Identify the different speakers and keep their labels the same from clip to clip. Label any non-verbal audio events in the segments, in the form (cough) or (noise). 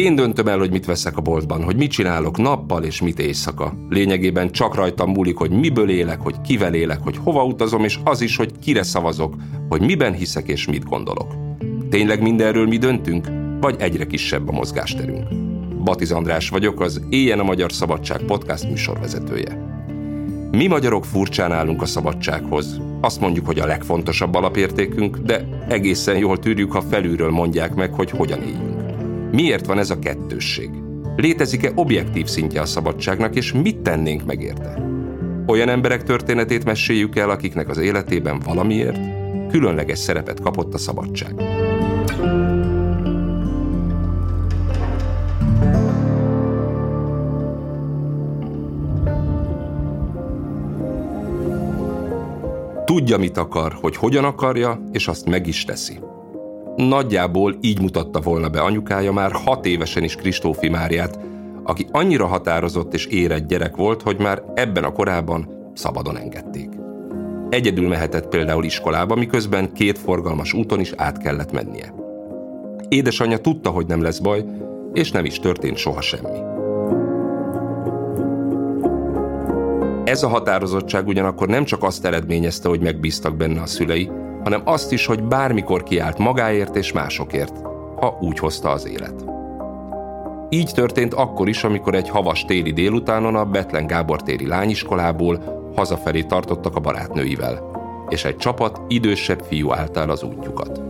Speaker 1: Én döntöm el, hogy mit veszek a boltban, hogy mit csinálok nappal és mit éjszaka. Lényegében csak rajtam múlik, hogy miből élek, hogy kivel élek, hogy hova utazom, és az is, hogy kire szavazok, hogy miben hiszek és mit gondolok. Tényleg mindenről mi döntünk, vagy egyre kisebb a mozgásterünk? Batiz András vagyok, az Éjjen a Magyar Szabadság podcast műsorvezetője. Mi magyarok furcsán állunk a szabadsághoz. Azt mondjuk, hogy a legfontosabb alapértékünk, de egészen jól tűrjük, ha felülről mondják meg, hogy hogyan éljünk. Miért van ez a kettősség? Létezik-e objektív szintje a szabadságnak, és mit tennénk meg érte? Olyan emberek történetét meséljük el, akiknek az életében valamiért különleges szerepet kapott a szabadság. Tudja, mit akar, hogy hogyan akarja, és azt meg is teszi. Nagyjából így mutatta volna be anyukája már hat évesen is Kristófi Máriát, aki annyira határozott és érett gyerek volt, hogy már ebben a korában szabadon engedték. Egyedül mehetett például iskolába, miközben két forgalmas úton is át kellett mennie. Édesanyja tudta, hogy nem lesz baj, és nem is történt soha semmi. Ez a határozottság ugyanakkor nem csak azt eredményezte, hogy megbíztak benne a szülei, hanem azt is, hogy bármikor kiállt magáért és másokért, ha úgy hozta az élet. Így történt akkor is, amikor egy havas téli délutánon a Betlen Gábor téri lányiskolából hazafelé tartottak a barátnőivel, és egy csapat idősebb fiú álltál az útjukat.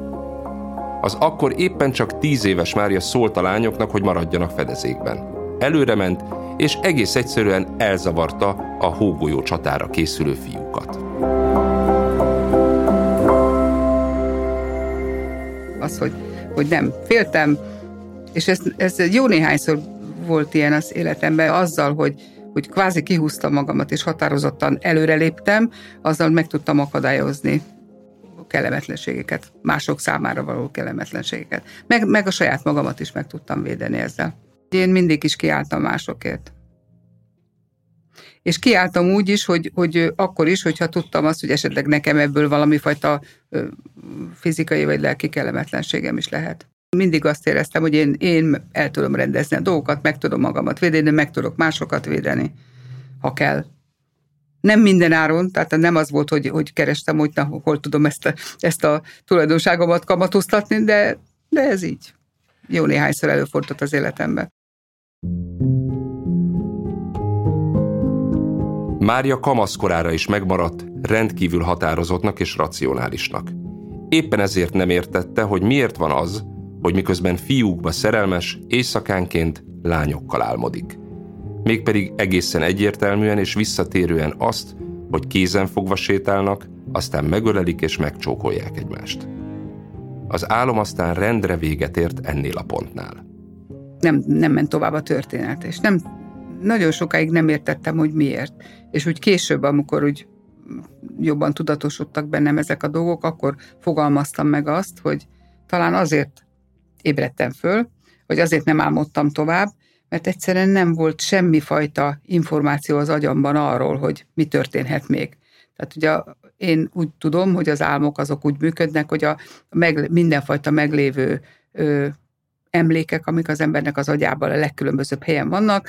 Speaker 1: Az akkor éppen csak tíz éves Mária szólt a lányoknak, hogy maradjanak fedezékben. Előre ment, és egész egyszerűen elzavarta a hógolyó csatára készülő fiúkat.
Speaker 2: Az, hogy, hogy nem féltem, és ez, ez jó néhányszor volt ilyen az életemben, azzal, hogy, hogy kvázi kihúztam magamat, és határozottan előreléptem, azzal meg tudtam akadályozni kellemetlenségeket, mások számára való kellemetlenségeket. Meg, meg a saját magamat is meg tudtam védeni ezzel. Én mindig is kiálltam másokért. És kiálltam úgy is, hogy, hogy akkor is, hogyha tudtam azt, hogy esetleg nekem ebből valami fajta fizikai vagy lelki kellemetlenségem is lehet. Mindig azt éreztem, hogy én, én el tudom rendezni a dolgokat, meg tudom magamat védeni, meg tudok másokat védeni, ha kell. Nem minden áron, tehát nem az volt, hogy, hogy kerestem, hogy na, hol tudom ezt a, ezt a tulajdonságomat kamatoztatni, de, de ez így. Jó néhányszor előfordult az életemben.
Speaker 1: Mária kamaszkorára is megmaradt, rendkívül határozottnak és racionálisnak. Éppen ezért nem értette, hogy miért van az, hogy miközben fiúkba szerelmes, éjszakánként lányokkal álmodik. Mégpedig egészen egyértelműen és visszatérően azt, hogy kézen fogva sétálnak, aztán megölelik és megcsókolják egymást. Az álom aztán rendre véget ért ennél a pontnál.
Speaker 2: Nem, nem ment tovább a történet, és nem, nagyon sokáig nem értettem, hogy miért. És úgy később, amikor úgy jobban tudatosodtak bennem ezek a dolgok, akkor fogalmaztam meg azt, hogy talán azért ébredtem föl, hogy azért nem álmodtam tovább, mert egyszerűen nem volt semmifajta információ az agyamban arról, hogy mi történhet még. Tehát ugye én úgy tudom, hogy az álmok azok úgy működnek, hogy a meg, mindenfajta meglévő ö, emlékek, amik az embernek az agyában a legkülönbözőbb helyen vannak,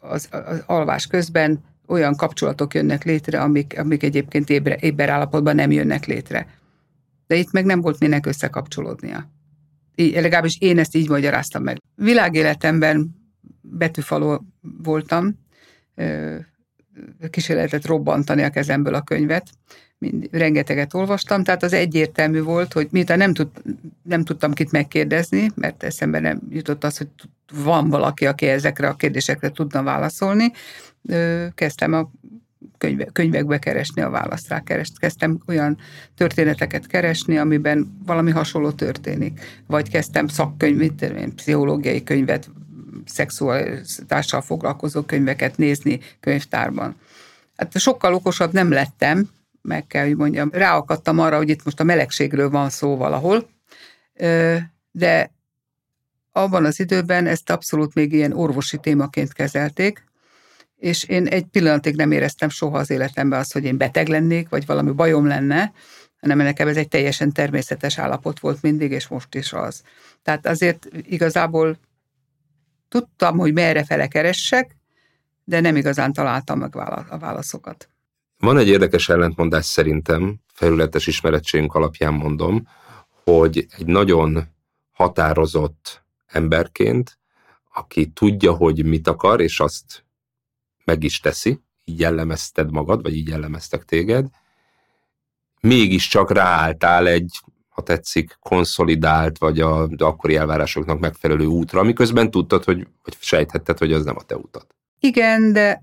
Speaker 2: az, az alvás közben olyan kapcsolatok jönnek létre, amik, amik egyébként ébre, éber állapotban nem jönnek létre. De itt meg nem volt minek összekapcsolódnia. Így, legalábbis én ezt így magyaráztam meg. Világéletemben betűfaló voltam, kísérletet robbantani a kezemből a könyvet, mind, rengeteget olvastam, tehát az egyértelmű volt, hogy miután nem, tud, nem tudtam kit megkérdezni, mert eszembe nem jutott az, hogy van valaki, aki ezekre a kérdésekre tudna válaszolni, kezdtem a könyve, könyvekbe keresni a választ rá, kerest, kezdtem olyan történeteket keresni, amiben valami hasonló történik. Vagy kezdtem szakkönyv, pszichológiai könyvet, szexualitással foglalkozó könyveket nézni könyvtárban. Hát sokkal okosabb nem lettem, meg kell, hogy mondjam, ráakadtam arra, hogy itt most a melegségről van szó valahol, de abban az időben ezt abszolút még ilyen orvosi témaként kezelték, és én egy pillanatig nem éreztem soha az életemben azt, hogy én beteg lennék, vagy valami bajom lenne, hanem nekem ez egy teljesen természetes állapot volt mindig, és most is az. Tehát azért igazából tudtam, hogy merre fele keressek, de nem igazán találtam meg a válaszokat.
Speaker 1: Van egy érdekes ellentmondás szerintem, felületes ismeretségünk alapján mondom, hogy egy nagyon határozott emberként, aki tudja, hogy mit akar, és azt meg is teszi, így jellemezted magad, vagy így jellemeztek téged, mégiscsak ráálltál egy, ha tetszik, konszolidált, vagy a akkori elvárásoknak megfelelő útra, miközben tudtad, hogy, vagy sejthetted, hogy az nem a te utat.
Speaker 2: Igen, de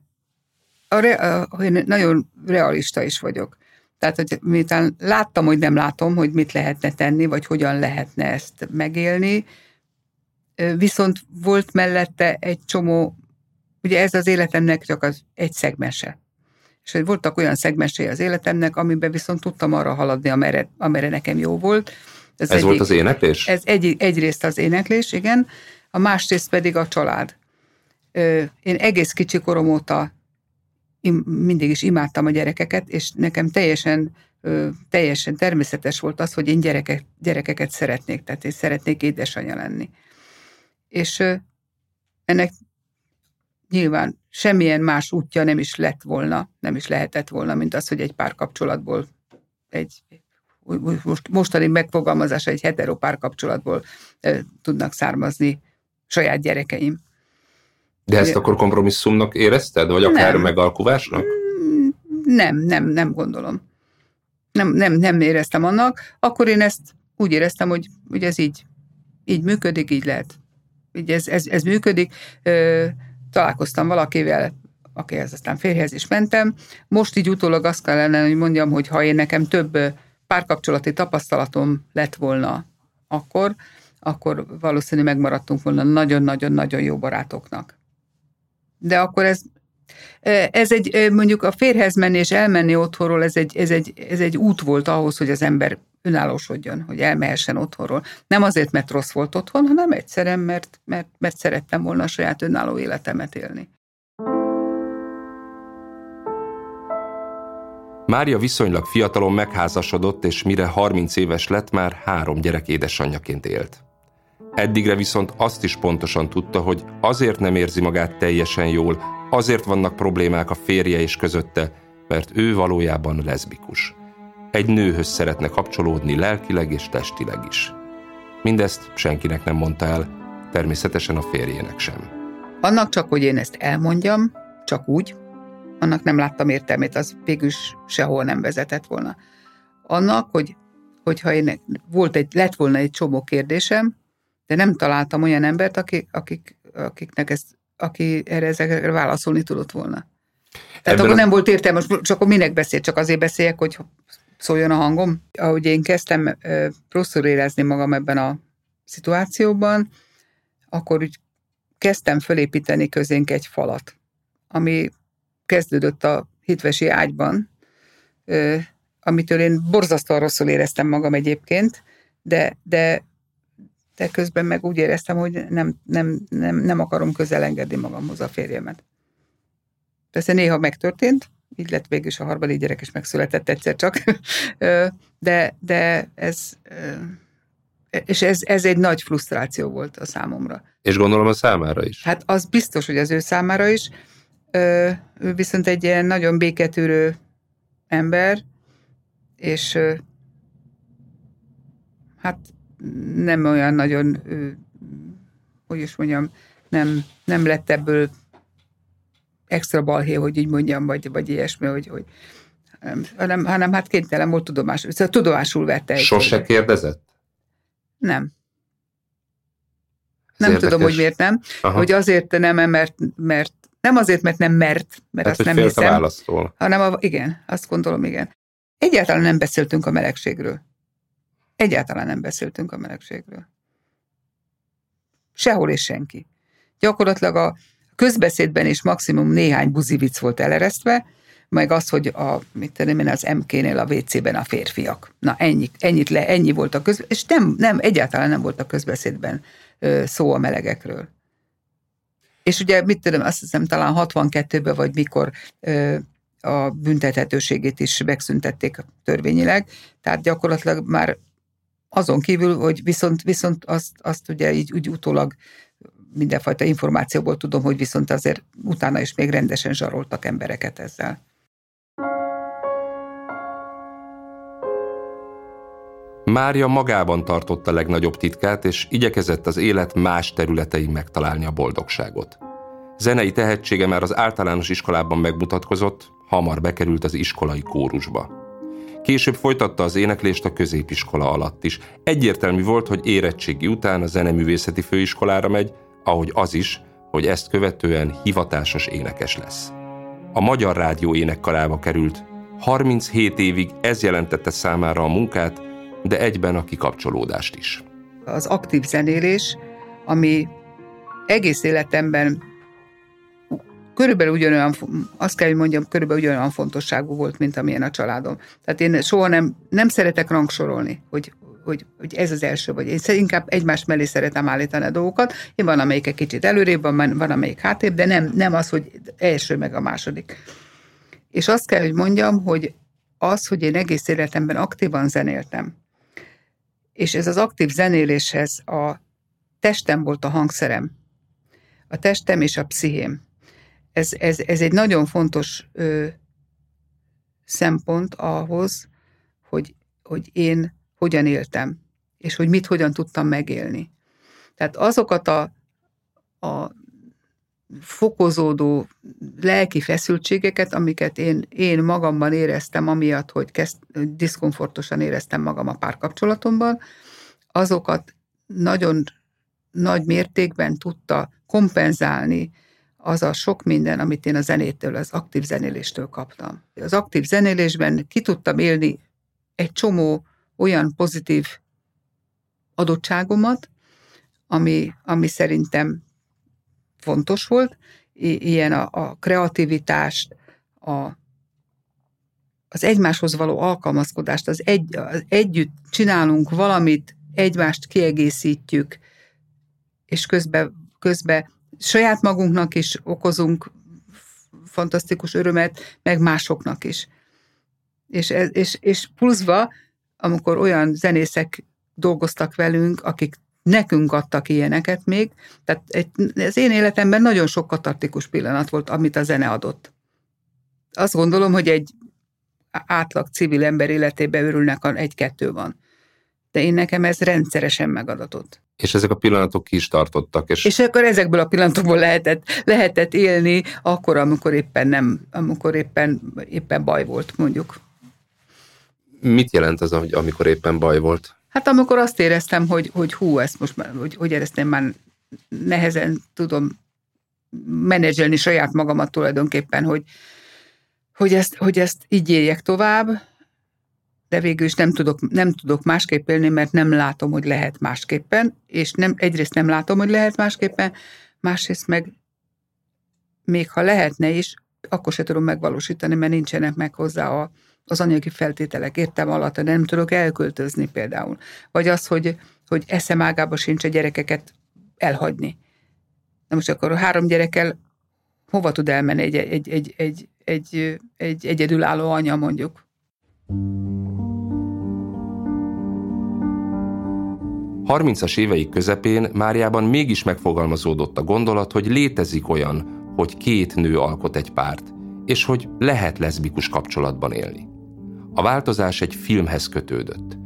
Speaker 2: a re, a, én nagyon realista is vagyok. Tehát, hogy miután láttam, hogy nem látom, hogy mit lehetne tenni, vagy hogyan lehetne ezt megélni, viszont volt mellette egy csomó, ugye ez az életemnek csak az egy szegmese. És hogy voltak olyan szegmesei az életemnek, amiben viszont tudtam arra haladni, amerre, amerre nekem jó volt.
Speaker 1: Ez, ez egyik, volt az éneklés?
Speaker 2: Ez egy, egyrészt az éneklés, igen, a másrészt pedig a család. Én egész kicsi korom óta mindig is imádtam a gyerekeket, és nekem teljesen, teljesen természetes volt az, hogy én gyerekek, gyerekeket szeretnék, tehát én szeretnék édesanyja lenni. És ennek nyilván semmilyen más útja nem is lett volna, nem is lehetett volna, mint az, hogy egy párkapcsolatból, egy most, mostani megfogalmazása egy hetero párkapcsolatból tudnak származni saját gyerekeim.
Speaker 1: De ezt akkor kompromisszumnak érezted, vagy akár nem. megalkuvásnak? Mm,
Speaker 2: nem, nem, nem gondolom. Nem, nem, nem éreztem annak. Akkor én ezt úgy éreztem, hogy, hogy ez így, így működik, így lehet. Így ez, ez, ez működik. Ö, találkoztam valakivel, akihez aztán férjhez is mentem. Most így utólag azt kellene, hogy mondjam, hogy ha én nekem több párkapcsolati tapasztalatom lett volna akkor, akkor valószínűleg megmaradtunk volna nagyon-nagyon-nagyon jó barátoknak de akkor ez ez egy, mondjuk a férhez menni és elmenni otthonról, ez egy, ez, egy, ez egy út volt ahhoz, hogy az ember önállósodjon, hogy elmehessen otthonról. Nem azért, mert rossz volt otthon, hanem egyszerűen, mert, mert, mert szerettem volna a saját önálló életemet élni.
Speaker 1: Mária viszonylag fiatalon megházasodott, és mire 30 éves lett, már három gyerek édesanyjaként élt. Eddigre viszont azt is pontosan tudta, hogy azért nem érzi magát teljesen jól, azért vannak problémák a férje és közötte, mert ő valójában leszbikus. Egy nőhöz szeretne kapcsolódni lelkileg és testileg is. Mindezt senkinek nem mondta el, természetesen a férjének sem.
Speaker 2: Annak csak, hogy én ezt elmondjam, csak úgy, annak nem láttam értelmét, az végül sehol nem vezetett volna. Annak, hogy hogyha én volt egy, lett volna egy csomó kérdésem, de nem találtam olyan embert, akik, akik, akiknek ezt, aki erre ezekre válaszolni tudott volna. Tehát Ebben akkor nem volt értelme, csak akkor minek beszél, csak azért beszéljek, hogy szóljon a hangom. Ahogy én kezdtem rosszul érezni magam ebben a szituációban, akkor úgy kezdtem fölépíteni közénk egy falat, ami kezdődött a hitvesi ágyban, amitől én borzasztóan rosszul éreztem magam egyébként, de, de de közben meg úgy éreztem, hogy nem, nem, nem, nem akarom közelengedni magamhoz a férjemet. Persze néha megtörtént, így lett végül is a harmadik gyerek is megszületett egyszer csak, (laughs) de, de ez, és ez, ez egy nagy frusztráció volt a számomra.
Speaker 1: És gondolom a számára is.
Speaker 2: Hát az biztos, hogy az ő számára is. Ő viszont egy ilyen nagyon béketűrő ember, és hát nem olyan nagyon, hogy is mondjam, nem, nem lett ebből extra balhé, hogy így mondjam, vagy, vagy ilyesmi, hogy, hogy hanem, hanem hát kénytelen volt tudomásul, szóval tudomásul vette.
Speaker 1: Sose kérdezett?
Speaker 2: Nem. Ez nem érdekes. tudom, hogy miért nem. Aha. Hogy azért nem, mert, mert nem azért, mert nem mert, mert hát, azt nem hiszem.
Speaker 1: Választól.
Speaker 2: Hanem a, igen, azt gondolom, igen. Egyáltalán nem beszéltünk a melegségről. Egyáltalán nem beszéltünk a melegségről. Sehol és senki. Gyakorlatilag a közbeszédben is maximum néhány buzivic volt eleresztve, meg az, hogy a, mit tudom én, az MK-nél a WC-ben a férfiak. Na ennyi, ennyit le, ennyi volt a közbeszéd, és nem, nem, egyáltalán nem volt a közbeszédben ö, szó a melegekről. És ugye, mit tudom, azt hiszem talán 62-ben, vagy mikor ö, a büntethetőségét is megszüntették törvényileg, tehát gyakorlatilag már azon kívül, hogy viszont, viszont azt, azt ugye így úgy utólag mindenfajta információból tudom, hogy viszont azért utána is még rendesen zsaroltak embereket ezzel.
Speaker 1: Mária magában tartotta legnagyobb titkát, és igyekezett az élet más területein megtalálni a boldogságot. Zenei tehetsége már az általános iskolában megmutatkozott, hamar bekerült az iskolai kórusba. Később folytatta az éneklést a középiskola alatt is. Egyértelmű volt, hogy érettségi után a zeneművészeti főiskolára megy, ahogy az is, hogy ezt követően hivatásos énekes lesz. A Magyar Rádió énekkarába került. 37 évig ez jelentette számára a munkát, de egyben a kikapcsolódást is.
Speaker 2: Az aktív zenélés, ami egész életemben körülbelül ugyanolyan, azt kell, hogy mondjam, körülbelül ugyanolyan fontosságú volt, mint amilyen a családom. Tehát én soha nem, nem szeretek rangsorolni, hogy, hogy, hogy ez az első, vagy én inkább egymás mellé szeretem állítani a dolgokat. Én van, amelyik egy kicsit előrébb, van, van amelyik hátrébb, de nem, nem az, hogy első meg a második. És azt kell, hogy mondjam, hogy az, hogy én egész életemben aktívan zenéltem, és ez az aktív zenéléshez a testem volt a hangszerem. A testem és a pszichém. Ez, ez, ez egy nagyon fontos ö, szempont ahhoz, hogy, hogy én hogyan éltem, és hogy mit hogyan tudtam megélni. Tehát azokat a, a fokozódó lelki feszültségeket, amiket én, én magamban éreztem, amiatt, hogy kezd, diszkomfortosan éreztem magam a párkapcsolatomban, azokat nagyon nagy mértékben tudta kompenzálni az a sok minden, amit én a zenétől, az aktív zenéléstől kaptam. Az aktív zenélésben ki tudtam élni egy csomó olyan pozitív adottságomat, ami, ami szerintem fontos volt, ilyen a, a kreativitást, a, az egymáshoz való alkalmazkodást, az, egy, az együtt csinálunk valamit, egymást kiegészítjük, és közben, közben saját magunknak is okozunk fantasztikus örömet, meg másoknak is. És, és, és pluszba, amikor olyan zenészek dolgoztak velünk, akik nekünk adtak ilyeneket még, tehát egy, az én életemben nagyon sok katartikus pillanat volt, amit a zene adott. Azt gondolom, hogy egy átlag civil ember életében örülnek, egy-kettő van. De én nekem ez rendszeresen megadatott.
Speaker 1: És ezek a pillanatok ki is tartottak.
Speaker 2: És, és akkor ezekből a pillanatokból lehetett, lehetett élni, akkor, amikor éppen nem, amikor éppen, éppen baj volt, mondjuk.
Speaker 1: Mit jelent az, hogy amikor éppen baj volt?
Speaker 2: Hát amikor azt éreztem, hogy, hogy hú, ezt most már, hogy, hogy éreztem már nehezen tudom menedzselni saját magamat tulajdonképpen, hogy, hogy, ezt, hogy ezt így éljek tovább, de végül is nem tudok, nem tudok másképp élni, mert nem látom, hogy lehet másképpen, és nem, egyrészt nem látom, hogy lehet másképpen, másrészt meg még ha lehetne is, akkor se tudom megvalósítani, mert nincsenek meg hozzá a, az anyagi feltételek értem alatt, nem tudok elköltözni például. Vagy az, hogy, hogy eszem ágába sincs a gyerekeket elhagyni. Na most akkor a három gyerekkel hova tud elmenni egy, egy, egy, egy, egy, egy egyedülálló anya mondjuk?
Speaker 1: 30-as éveik közepén Máriában mégis megfogalmazódott a gondolat, hogy létezik olyan, hogy két nő alkot egy párt, és hogy lehet leszbikus kapcsolatban élni. A változás egy filmhez kötődött.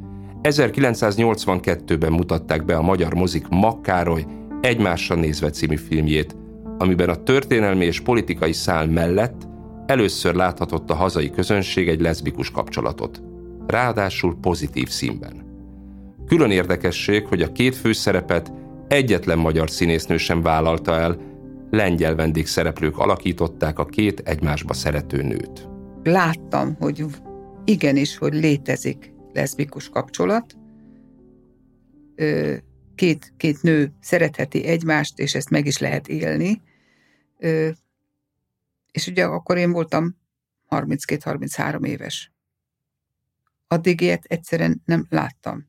Speaker 1: 1982-ben mutatták be a magyar mozik Makkároly Egymásra nézve című filmjét, amiben a történelmi és politikai szál mellett először láthatott a hazai közönség egy leszbikus kapcsolatot. Ráadásul pozitív színben. Külön érdekesség, hogy a két főszerepet egyetlen magyar színésznő sem vállalta el, lengyel vendégszereplők alakították a két egymásba szerető nőt.
Speaker 2: Láttam, hogy igenis, hogy létezik leszbikus kapcsolat, két, két nő szeretheti egymást, és ezt meg is lehet élni. És ugye akkor én voltam 32-33 éves. Addig ilyet egyszerűen nem láttam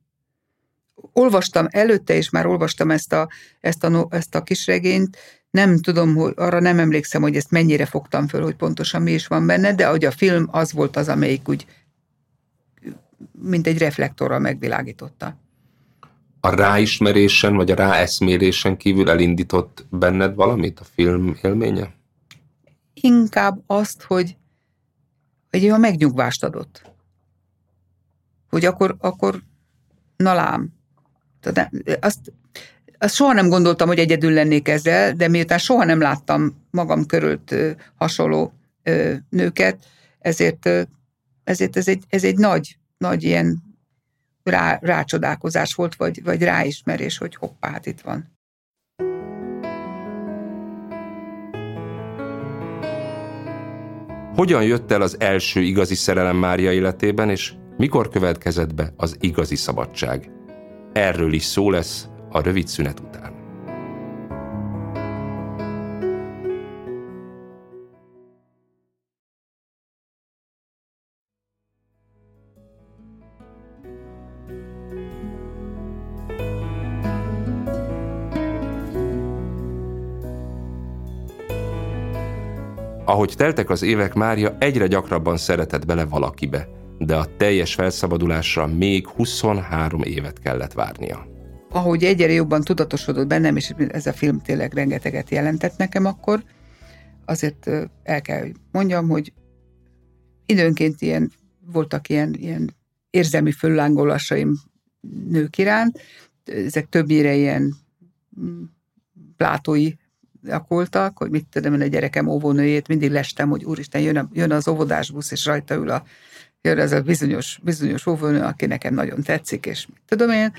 Speaker 2: olvastam előtte, és már olvastam ezt a, ezt a, ezt a kisregényt, nem tudom, hogy arra nem emlékszem, hogy ezt mennyire fogtam föl, hogy pontosan mi is van benne, de hogy a film az volt az, amelyik úgy mint egy reflektorral megvilágította.
Speaker 1: A ráismerésen, vagy a ráeszmélésen kívül elindított benned valamit a film élménye?
Speaker 2: Inkább azt, hogy egy olyan megnyugvást adott. Hogy akkor, akkor na lám. Tehát azt, azt soha nem gondoltam, hogy egyedül lennék ezzel, de miután soha nem láttam magam körült hasonló nőket, ezért, ezért ez, egy, ez egy nagy, nagy ilyen rá, rácsodálkozás volt, vagy, vagy ráismerés, hogy hoppá, hát itt van.
Speaker 1: Hogyan jött el az első igazi szerelem Mária életében, és mikor következett be az igazi szabadság? Erről is szó lesz a rövid szünet után. Ahogy teltek az évek, Mária egyre gyakrabban szeretett bele valakibe, de a teljes felszabadulásra még 23 évet kellett várnia.
Speaker 2: Ahogy egyre jobban tudatosodott bennem, és ez a film tényleg rengeteget jelentett nekem akkor, azért el kell, hogy mondjam, hogy időnként ilyen, voltak ilyen, ilyen érzelmi föllángolásaim nők iránt, ezek többnyire ilyen mm, plátói voltak, hogy mit tudom én, a gyerekem óvónőjét mindig lestem, hogy úristen, jön, a, jön az óvodásbusz, és rajta ül a, jön ez a bizonyos, bizonyos óvónő, aki nekem nagyon tetszik, és mit tudom én,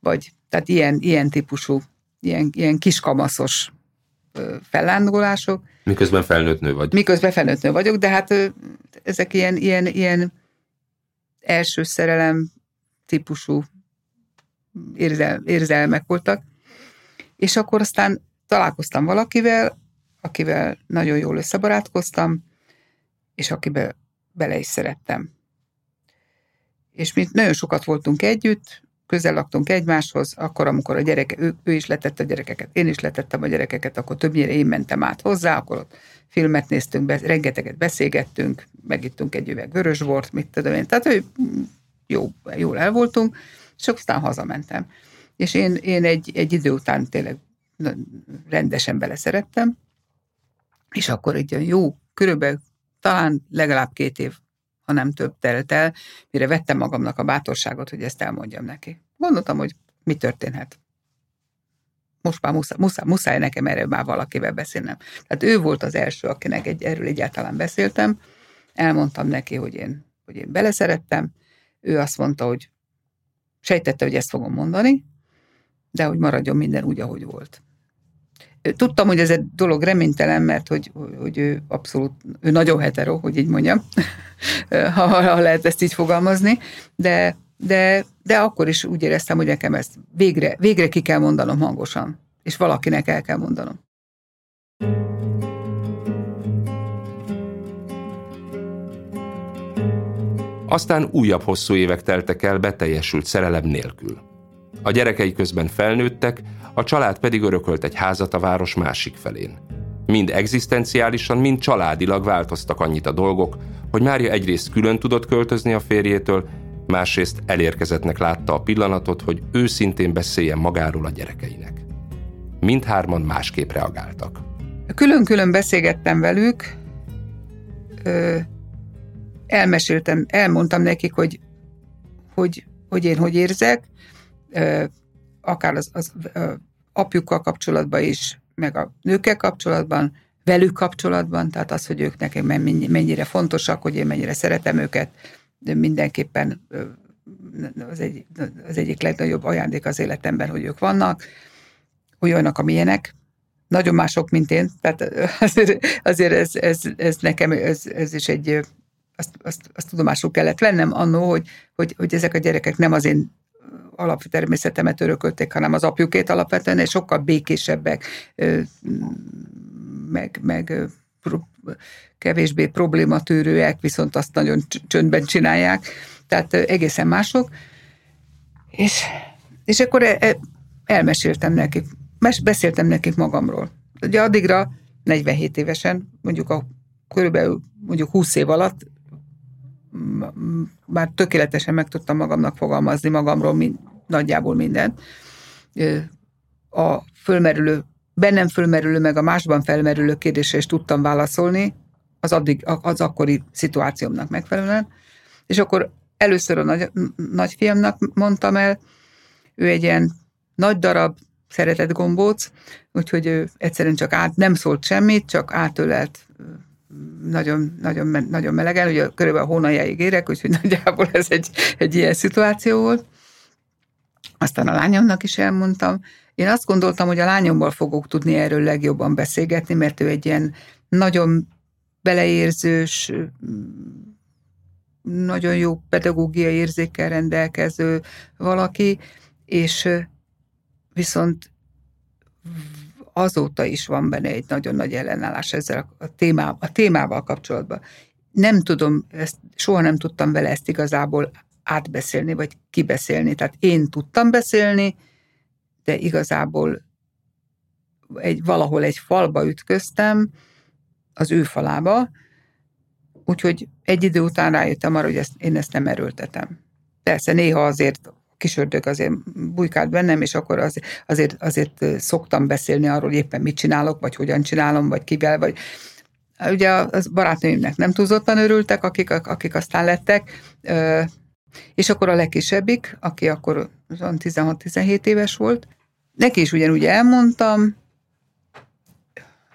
Speaker 2: vagy tehát ilyen, ilyen típusú, ilyen, ilyen kiskamaszos fellándulások.
Speaker 1: Miközben felnőtt nő vagy.
Speaker 2: Miközben felnőtt nő vagyok, de hát ezek ilyen, ilyen, ilyen első szerelem típusú érzel, érzelmek voltak. És akkor aztán találkoztam valakivel, akivel nagyon jól összebarátkoztam, és akibe bele is szerettem. És mi nagyon sokat voltunk együtt, közel laktunk egymáshoz, akkor, amikor a gyereke, ő, ő is letette a gyerekeket, én is letettem a gyerekeket, akkor többnyire én mentem át hozzá, akkor ott filmet néztünk, be, rengeteget beszélgettünk, megittünk egy üveg vörösbort, mit tudom én. Tehát ő, jó, jól el voltunk, és aztán hazamentem. És én, én egy, egy idő után tényleg rendesen beleszerettem, és akkor egy jó, körülbelül talán legalább két év, ha nem több telt el, mire vettem magamnak a bátorságot, hogy ezt elmondjam neki. Gondoltam, hogy mi történhet. Most már muszáj, muszáj, muszáj nekem erről már valakivel beszélnem. Tehát ő volt az első, akinek egy, erről egyáltalán beszéltem. Elmondtam neki, hogy én, hogy én beleszerettem. Ő azt mondta, hogy sejtette, hogy ezt fogom mondani, de hogy maradjon minden úgy, ahogy volt. Tudtam, hogy ez egy dolog reménytelen, mert hogy, hogy ő abszolút, ő nagyon hetero, hogy így mondjam, (laughs) ha, ha lehet ezt így fogalmazni, de, de, de akkor is úgy éreztem, hogy nekem ezt végre, végre ki kell mondanom hangosan, és valakinek el kell mondanom.
Speaker 1: Aztán újabb hosszú évek teltek el beteljesült szerelem nélkül. A gyerekei közben felnőttek, a család pedig örökölt egy házat a város másik felén. Mind egzisztenciálisan, mind családilag változtak annyit a dolgok, hogy Mária egyrészt külön tudott költözni a férjétől, másrészt elérkezettnek látta a pillanatot, hogy őszintén beszéljen magáról a gyerekeinek. Mindhárman másképp reagáltak.
Speaker 2: Külön-külön beszélgettem velük, ö, elmeséltem, elmondtam nekik, hogy, hogy, hogy én hogy érzek, akár az, az apjukkal kapcsolatban is, meg a nőkkel kapcsolatban, velük kapcsolatban, tehát az, hogy ők nekem mennyire fontosak, hogy én mennyire szeretem őket, de mindenképpen az, egy, az egyik legnagyobb ajándék az életemben, hogy ők vannak, olyanok, amilyenek, nagyon mások, mint én, tehát (laughs) azért, azért ez, ez, ez nekem, ez, ez is egy, azt, azt, azt tudomásul kellett vennem annó, hogy, hogy, hogy ezek a gyerekek nem az én alaptermészetemet örökölték, hanem az apjukét alapvetően, és sokkal békésebbek, meg, meg kevésbé problématűrőek, viszont azt nagyon csöndben csinálják, tehát egészen mások. És, és akkor e, e, elmeséltem nekik, beszéltem nekik magamról. Ugye addigra 47 évesen, mondjuk a körülbelül mondjuk 20 év alatt már tökéletesen meg tudtam magamnak fogalmazni magamról, mint nagyjából mindent. A fölmerülő, bennem fölmerülő, meg a másban felmerülő kérdésre is tudtam válaszolni, az, addig, az akkori szituációmnak megfelelően. És akkor először a nagy, nagyfiamnak mondtam el, ő egy ilyen nagy darab, szeretett gombóc, úgyhogy ő egyszerűen csak át, nem szólt semmit, csak átölelt nagyon, nagyon, nagyon melegen, ugye körülbelül a hónaljáig érek, úgyhogy (laughs) nagyjából ez egy, egy ilyen szituáció volt. Aztán a lányomnak is elmondtam. Én azt gondoltam, hogy a lányommal fogok tudni erről legjobban beszélgetni, mert ő egy ilyen nagyon beleérzős, nagyon jó pedagógiai érzékkel rendelkező valaki, és viszont azóta is van benne egy nagyon nagy ellenállás ezzel a, témával, a témával kapcsolatban. Nem tudom, ezt, soha nem tudtam vele ezt igazából átbeszélni, vagy kibeszélni. Tehát én tudtam beszélni, de igazából egy, valahol egy falba ütköztem, az ő falába, úgyhogy egy idő után rájöttem arra, hogy ezt, én ezt nem erőltetem. Persze néha azért kisördög azért bujkált bennem, és akkor az, azért, azért szoktam beszélni arról, hogy éppen mit csinálok, vagy hogyan csinálom, vagy kivel, vagy ugye a barátnőimnek nem túlzottan örültek, akik, akik aztán lettek, és akkor a legkisebbik, aki akkor 16-17 éves volt, neki is ugyanúgy elmondtam,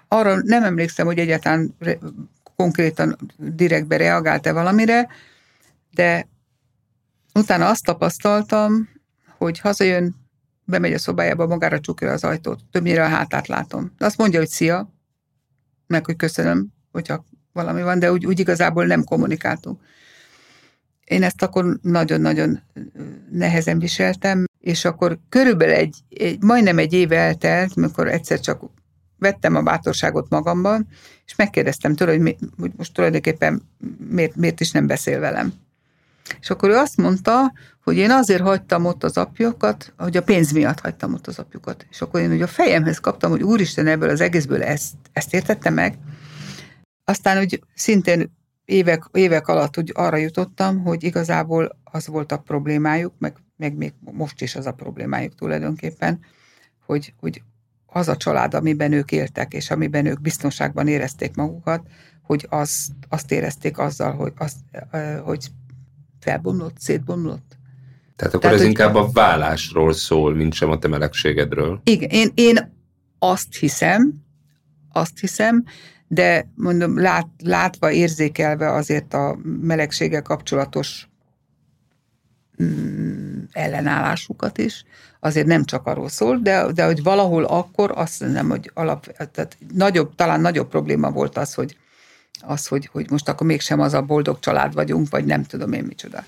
Speaker 2: arra nem emlékszem, hogy egyáltalán konkrétan direktbe reagált-e valamire, de utána azt tapasztaltam, hogy hazajön, bemegy a szobájába, magára csukja az ajtót, többnyire a hátát látom. Azt mondja, hogy szia, meg hogy köszönöm, hogyha valami van, de úgy, úgy igazából nem kommunikáltunk. Én ezt akkor nagyon-nagyon nehezen viseltem, és akkor körülbelül egy, egy, majdnem egy év eltelt, mikor egyszer csak vettem a bátorságot magamban, és megkérdeztem tőle, hogy, mi, hogy most tulajdonképpen miért, miért is nem beszél velem. És akkor ő azt mondta, hogy én azért hagytam ott az apjukat, hogy a pénz miatt hagytam ott az apjukat. És akkor én ugye a fejemhez kaptam, hogy úristen, ebből az egészből ezt, ezt értette meg. Aztán úgy szintén évek, évek alatt úgy arra jutottam, hogy igazából az volt a problémájuk, meg, meg még most is az a problémájuk tulajdonképpen, hogy, hogy az a család, amiben ők éltek, és amiben ők biztonságban érezték magukat, hogy azt, azt érezték azzal, hogy, azt, hogy felbomlott, szétbomlott.
Speaker 1: Tehát akkor Tehát, ez inkább a vállásról szól, mint sem a te melegségedről.
Speaker 2: Igen, én, én azt hiszem, azt hiszem, de mondom, lát, látva, érzékelve azért a melegséggel kapcsolatos mm, ellenállásukat is, azért nem csak arról szól, de, de hogy valahol akkor azt nem, hogy alap, tehát nagyobb, talán nagyobb probléma volt az, hogy, az, hogy, hogy most akkor mégsem az a boldog család vagyunk, vagy nem tudom én micsoda.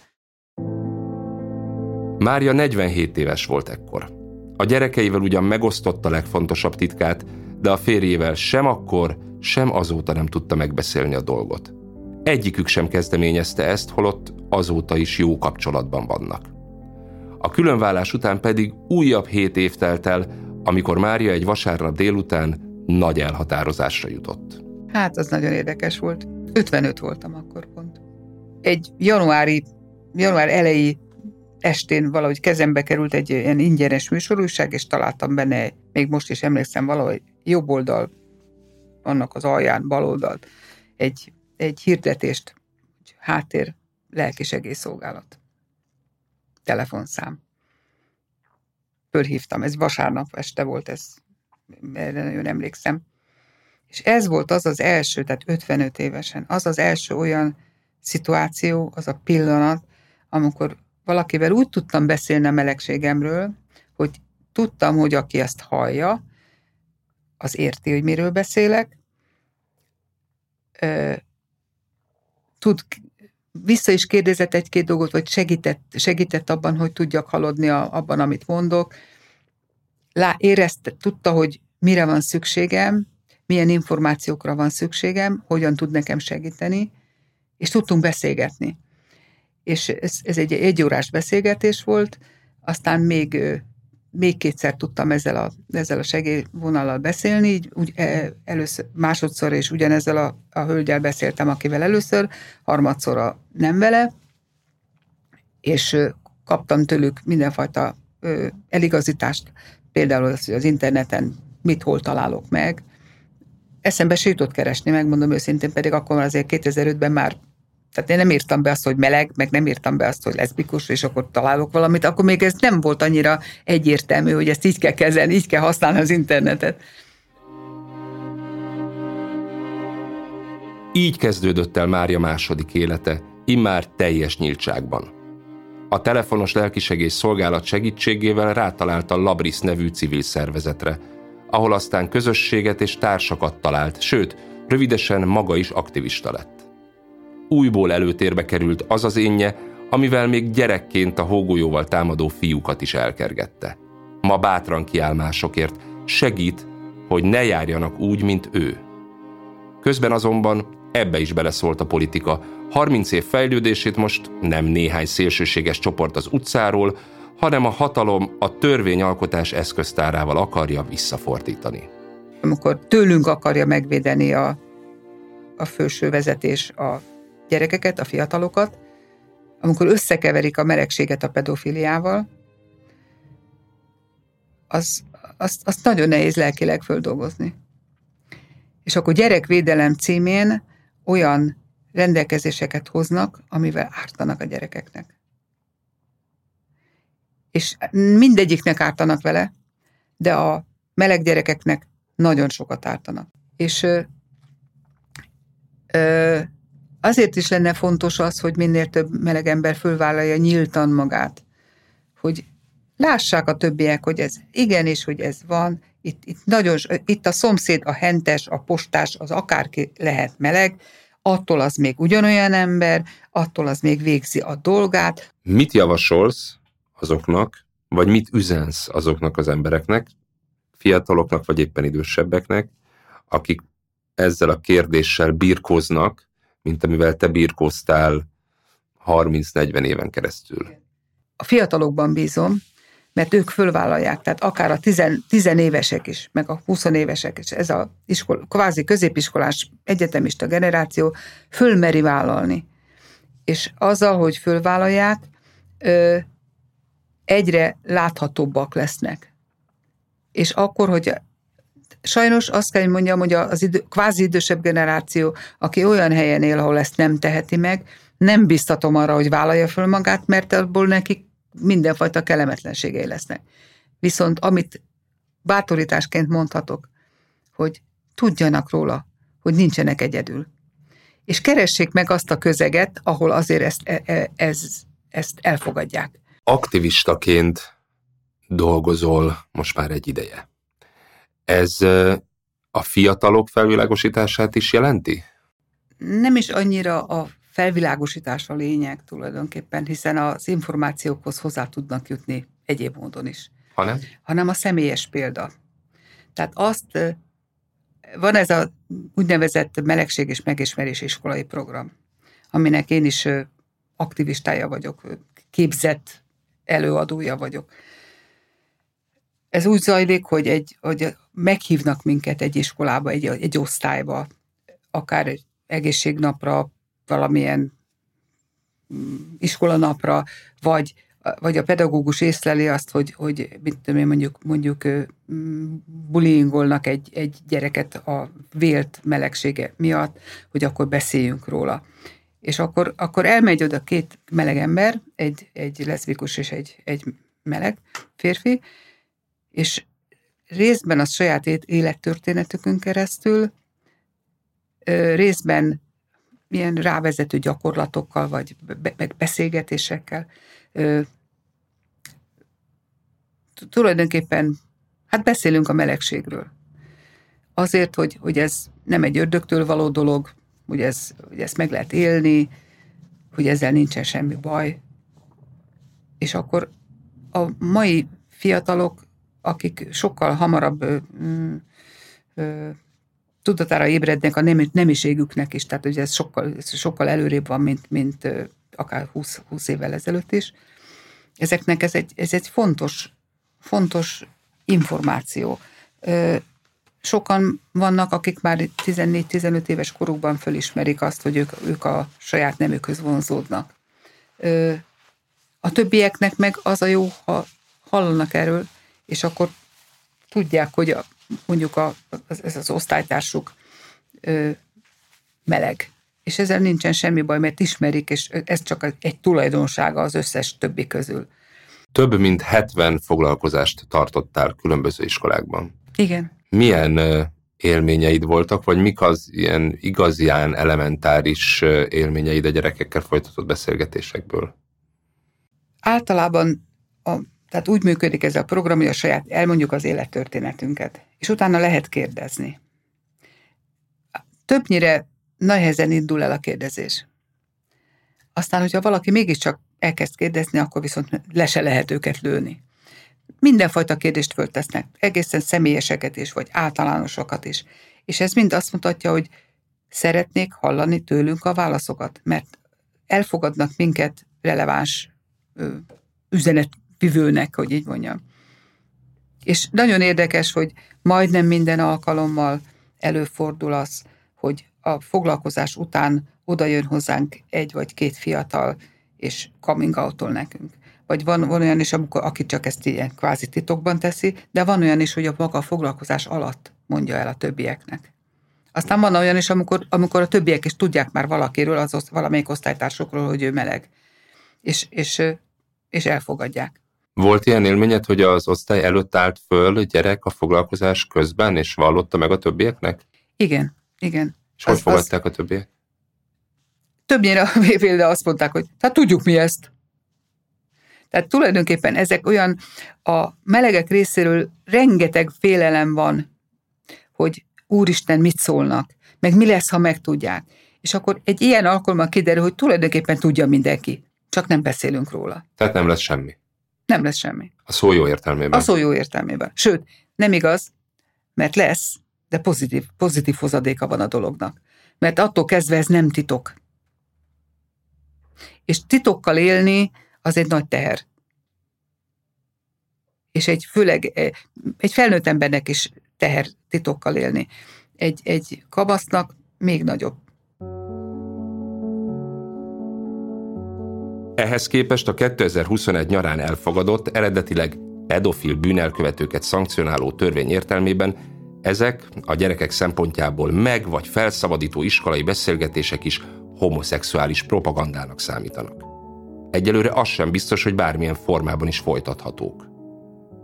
Speaker 1: Mária 47 éves volt ekkor. A gyerekeivel ugyan megosztotta legfontosabb titkát, de a férjével sem akkor, sem azóta nem tudta megbeszélni a dolgot. Egyikük sem kezdeményezte ezt, holott azóta is jó kapcsolatban vannak. A különvállás után pedig újabb hét év telt el, amikor Mária egy vasárnap délután nagy elhatározásra jutott.
Speaker 2: Hát, az nagyon érdekes volt. 55 voltam akkor pont. Egy januári, január elejé estén valahogy kezembe került egy ilyen ingyenes műsorúság, és találtam benne, még most is emlékszem valahogy jobb oldal, annak az alján, bal oldalt, egy, egy hirdetést, háttér lelkisegélyszolgálat telefonszám. Fölhívtam, ez vasárnap este volt, ez, erre nagyon emlékszem. És ez volt az az első, tehát 55 évesen, az az első olyan szituáció, az a pillanat, amikor valakivel úgy tudtam beszélni a melegségemről, hogy tudtam, hogy aki ezt hallja, az érti, hogy miről beszélek, tud vissza is kérdezett egy-két dolgot, vagy segített, segített abban, hogy tudjak haladni a, abban, amit mondok. Lá, érezte, tudta, hogy mire van szükségem, milyen információkra van szükségem, hogyan tud nekem segíteni, és tudtunk beszélgetni. És ez, ez egy egyórás beszélgetés volt, aztán még még kétszer tudtam ezzel a, ezzel a segélyvonallal beszélni, így úgy e, először, másodszor és ugyanezzel a, a hölgyel beszéltem, akivel először, harmadszor a nem vele, és kaptam tőlük mindenfajta eligazítást, például az, hogy az interneten mit hol találok meg. Eszembe se jutott keresni, megmondom őszintén, pedig akkor azért 2005-ben már tehát én nem írtam be azt, hogy meleg, meg nem írtam be azt, hogy leszbikus, és akkor találok valamit, akkor még ez nem volt annyira egyértelmű, hogy ezt így kell kezelni, így kell használni az internetet.
Speaker 1: Így kezdődött el Mária második élete, immár teljes nyíltságban. A telefonos lelkisegész szolgálat segítségével rátalált a Labris nevű civil szervezetre, ahol aztán közösséget és társakat talált, sőt, rövidesen maga is aktivista lett. Újból előtérbe került az az énje, amivel még gyerekként a hógolyóval támadó fiúkat is elkergette. Ma bátran kiáll másokért, segít, hogy ne járjanak úgy, mint ő. Közben azonban ebbe is beleszólt a politika. 30 év fejlődését most nem néhány szélsőséges csoport az utcáról, hanem a hatalom a törvényalkotás eszköztárával akarja visszafordítani.
Speaker 2: Amikor tőlünk akarja megvédeni a, a főső vezetés a gyerekeket, a fiatalokat, amikor összekeverik a melegséget a pedofiliával, az, azt, azt nagyon nehéz lelkileg földolgozni. És akkor gyerekvédelem címén olyan rendelkezéseket hoznak, amivel ártanak a gyerekeknek. És mindegyiknek ártanak vele, de a meleg gyerekeknek nagyon sokat ártanak. És ö, azért is lenne fontos az, hogy minél több meleg ember fölvállalja nyíltan magát, hogy lássák a többiek, hogy ez igenis, hogy ez van, itt, itt, nagyon, itt a szomszéd, a hentes, a postás, az akárki lehet meleg, attól az még ugyanolyan ember, attól az még végzi a dolgát.
Speaker 1: Mit javasolsz azoknak, vagy mit üzensz azoknak az embereknek, fiataloknak, vagy éppen idősebbeknek, akik ezzel a kérdéssel birkoznak, mint amivel te birkoztál 30-40 éven keresztül?
Speaker 2: A fiatalokban bízom, mert ők fölvállalják, tehát akár a tizen, tizenévesek is, meg a huszonévesek is, ez a iskol, kvázi középiskolás egyetemista generáció fölmeri vállalni. És azzal, hogy fölvállalják, ö, egyre láthatóbbak lesznek. És akkor, hogy sajnos azt kell, hogy mondjam, hogy az idő, kvázi idősebb generáció, aki olyan helyen él, ahol ezt nem teheti meg, nem biztatom arra, hogy vállalja föl magát, mert abból nekik mindenfajta kellemetlenségei lesznek. Viszont amit bátorításként mondhatok, hogy tudjanak róla, hogy nincsenek egyedül. És keressék meg azt a közeget, ahol azért ezt, e, e, ez, ezt elfogadják.
Speaker 1: Aktivistaként dolgozol most már egy ideje. Ez a fiatalok felvilágosítását is jelenti?
Speaker 2: Nem is annyira a felvilágosítás a lényeg tulajdonképpen, hiszen az információkhoz hozzá tudnak jutni egyéb módon is.
Speaker 1: Hanem?
Speaker 2: Hanem a személyes példa. Tehát azt, van ez a úgynevezett melegség és megismerés iskolai program, aminek én is aktivistája vagyok, képzett előadója vagyok. Ez úgy zajlik, hogy, egy, hogy meghívnak minket egy iskolába, egy, egy osztályba, akár egészségnapra, valamilyen mm, iskolanapra, vagy, vagy a pedagógus észleli azt, hogy, hogy mit tudom én, mondjuk, mondjuk mm, bullyingolnak egy, egy gyereket a vélt melegsége miatt, hogy akkor beszéljünk róla. És akkor, akkor elmegy oda két meleg ember, egy, egy leszbikus és egy, egy meleg férfi, és részben a saját élettörténetükön keresztül, részben ilyen rávezető gyakorlatokkal, vagy meg beszélgetésekkel. Tulajdonképpen, hát beszélünk a melegségről. Azért, hogy, hogy ez nem egy ördögtől való dolog, hogy, ez, hogy ezt meg lehet élni, hogy ezzel nincsen semmi baj. És akkor a mai fiatalok, akik sokkal hamarabb ö, ö, tudatára ébrednek a nem, nemiségüknek is, tehát ugye ez sokkal, ez sokkal előrébb van, mint, mint akár 20, 20 évvel ezelőtt is. Ezeknek ez egy, ez egy fontos, fontos információ. Sokan vannak, akik már 14-15 éves korukban fölismerik azt, hogy ők, ők a saját nemükhöz vonzódnak. A többieknek meg az a jó, ha hallanak erről, és akkor tudják, hogy a, mondjuk a, az, ez az osztálytársuk ö, meleg. És ezzel nincsen semmi baj, mert ismerik, és ez csak egy tulajdonsága az összes többi közül.
Speaker 1: Több mint 70 foglalkozást tartottál különböző iskolákban.
Speaker 2: Igen.
Speaker 1: Milyen élményeid voltak, vagy mik az ilyen igazián elementáris élményeid a gyerekekkel folytatott beszélgetésekből?
Speaker 2: Általában a, tehát úgy működik ez a program, hogy a saját elmondjuk az élettörténetünket, és utána lehet kérdezni. Többnyire nehezen indul el a kérdezés. Aztán, hogyha valaki mégiscsak elkezd kérdezni, akkor viszont le se lehet őket lőni. Mindenfajta kérdést föltesznek, egészen személyeseket is, vagy általánosokat is. És ez mind azt mutatja, hogy szeretnék hallani tőlünk a válaszokat, mert elfogadnak minket releváns ö, üzenetvivőnek, hogy így mondjam. És nagyon érdekes, hogy majdnem minden alkalommal előfordul az, hogy a foglalkozás után oda jön hozzánk egy vagy két fiatal, és coming out nekünk. Vagy van, van olyan is, amikor, aki csak ezt ilyen kvázi titokban teszi, de van olyan is, hogy a maga a foglalkozás alatt mondja el a többieknek. Aztán van olyan is, amikor, amikor a többiek is tudják már valakiről, az valamelyik osztálytársokról, hogy ő meleg. És, és, és elfogadják.
Speaker 1: Volt ilyen élményed, hogy az osztály előtt állt föl gyerek a foglalkozás közben, és vallotta meg a többieknek?
Speaker 2: Igen, igen.
Speaker 1: És az, hogy fogadták az... a többiek?
Speaker 2: Többnyire a (laughs) például azt mondták, hogy hát tudjuk mi ezt. Tehát tulajdonképpen ezek olyan, a melegek részéről rengeteg félelem van, hogy Úristen mit szólnak, meg mi lesz, ha megtudják. És akkor egy ilyen alkalommal kiderül, hogy tulajdonképpen tudja mindenki, csak nem beszélünk róla.
Speaker 1: Tehát nem lesz semmi.
Speaker 2: Nem lesz semmi.
Speaker 1: A szó jó értelmében.
Speaker 2: A szó jó értelmében. Sőt, nem igaz, mert lesz, de pozitív, pozitív hozadéka van a dolognak. Mert attól kezdve ez nem titok. És titokkal élni az egy nagy teher. És egy főleg eh, egy felnőtt embernek is teher titokkal élni. Egy, egy kabasznak még nagyobb.
Speaker 1: Ehhez képest a 2021 nyarán elfogadott, eredetileg pedofil bűnelkövetőket szankcionáló törvény értelmében ezek a gyerekek szempontjából meg vagy felszabadító iskolai beszélgetések is homoszexuális propagandának számítanak. Egyelőre az sem biztos, hogy bármilyen formában is folytathatók.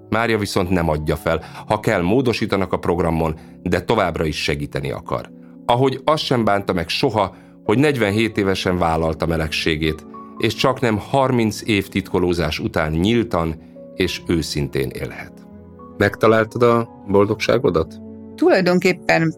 Speaker 1: Mária viszont nem adja fel, ha kell módosítanak a programon, de továbbra is segíteni akar. Ahogy azt sem bánta meg soha, hogy 47 évesen vállalta melegségét, és csak nem 30 év titkolózás után nyíltan és őszintén élhet. Megtaláltad a boldogságodat?
Speaker 2: Tulajdonképpen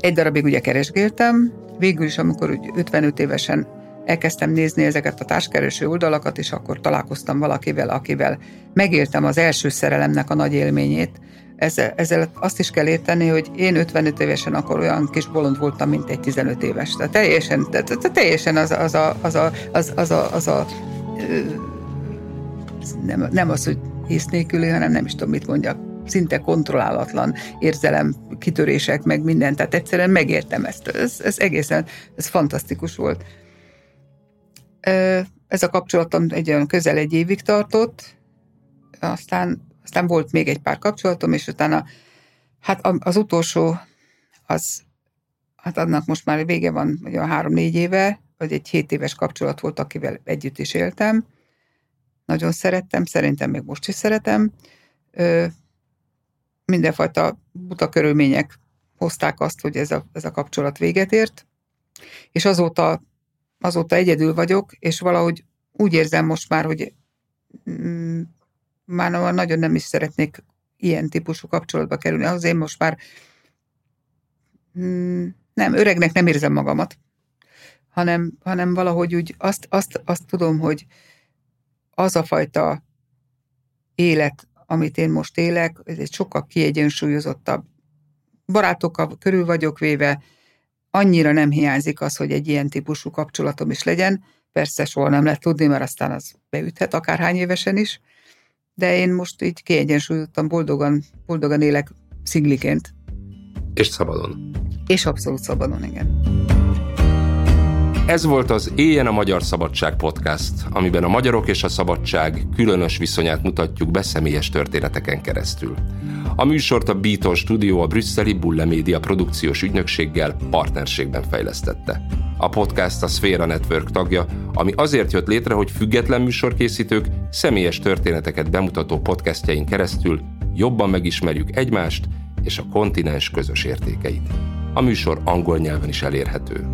Speaker 2: egy darabig ugye keresgéltem, végül is, amikor 55 évesen elkezdtem nézni ezeket a társkereső oldalakat, és akkor találkoztam valakivel, akivel megéltem az első szerelemnek a nagy élményét. Ezzel, ezzel azt is kell érteni, hogy én 55 évesen akkor olyan kis bolond voltam, mint egy 15 éves. Tehát teljesen, tehát teljesen az, az, a, az, a, az, az, a, az a nem, nem az, hogy ész nélküli, hanem nem is tudom, mit mondjak, szinte kontrollálatlan érzelem, kitörések, meg minden, tehát egyszerűen megértem ezt. Ez, ez egészen, ez fantasztikus volt. Ez a kapcsolatom egy olyan közel egy évig tartott, aztán, aztán volt még egy pár kapcsolatom, és utána hát az utolsó, az, hát annak most már vége van, olyan három-négy éve, vagy egy hét éves kapcsolat volt, akivel együtt is éltem. Nagyon szerettem, szerintem még most is szeretem. Ö, mindenfajta buta körülmények hozták azt, hogy ez a, ez a kapcsolat véget ért, és azóta azóta egyedül vagyok, és valahogy úgy érzem most már, hogy mm, már nagyon nem is szeretnék ilyen típusú kapcsolatba kerülni. Az én most már mm, nem, öregnek nem érzem magamat, hanem, hanem valahogy úgy azt, azt, azt tudom, hogy az a fajta élet, amit én most élek, ez egy sokkal kiegyensúlyozottabb. Barátokkal körül vagyok véve, annyira nem hiányzik az, hogy egy ilyen típusú kapcsolatom is legyen. Persze soha nem lehet tudni, mert aztán az beüthet akárhány évesen is, de én most így kiegyensúlyozottan, boldogan, boldogan élek szingliként.
Speaker 1: És szabadon.
Speaker 2: És abszolút szabadon, igen.
Speaker 1: Ez volt az Éjjen a Magyar Szabadság podcast, amiben a magyarok és a szabadság különös viszonyát mutatjuk be személyes történeteken keresztül. A műsort a Beaton Studio a brüsszeli Bulle Media produkciós ügynökséggel partnerségben fejlesztette. A podcast a Sphere Network tagja, ami azért jött létre, hogy független műsorkészítők személyes történeteket bemutató podcastjain keresztül jobban megismerjük egymást és a kontinens közös értékeit. A műsor angol nyelven is elérhető.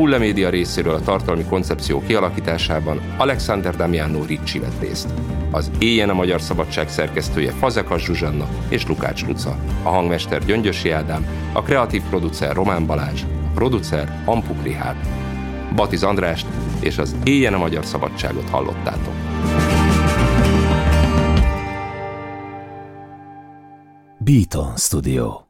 Speaker 1: Bulle Média részéről a tartalmi koncepció kialakításában Alexander Damiano Ricci vett részt. Az Éjjen a Magyar Szabadság szerkesztője Fazekas Zsuzsanna és Lukács Luca, a hangmester Gyöngyösi Ádám, a kreatív producer Román Balázs, a producer Ampuk Rihárd. Batiz Andrást és az Éjjen a Magyar Szabadságot hallottátok.
Speaker 3: Beaton Studio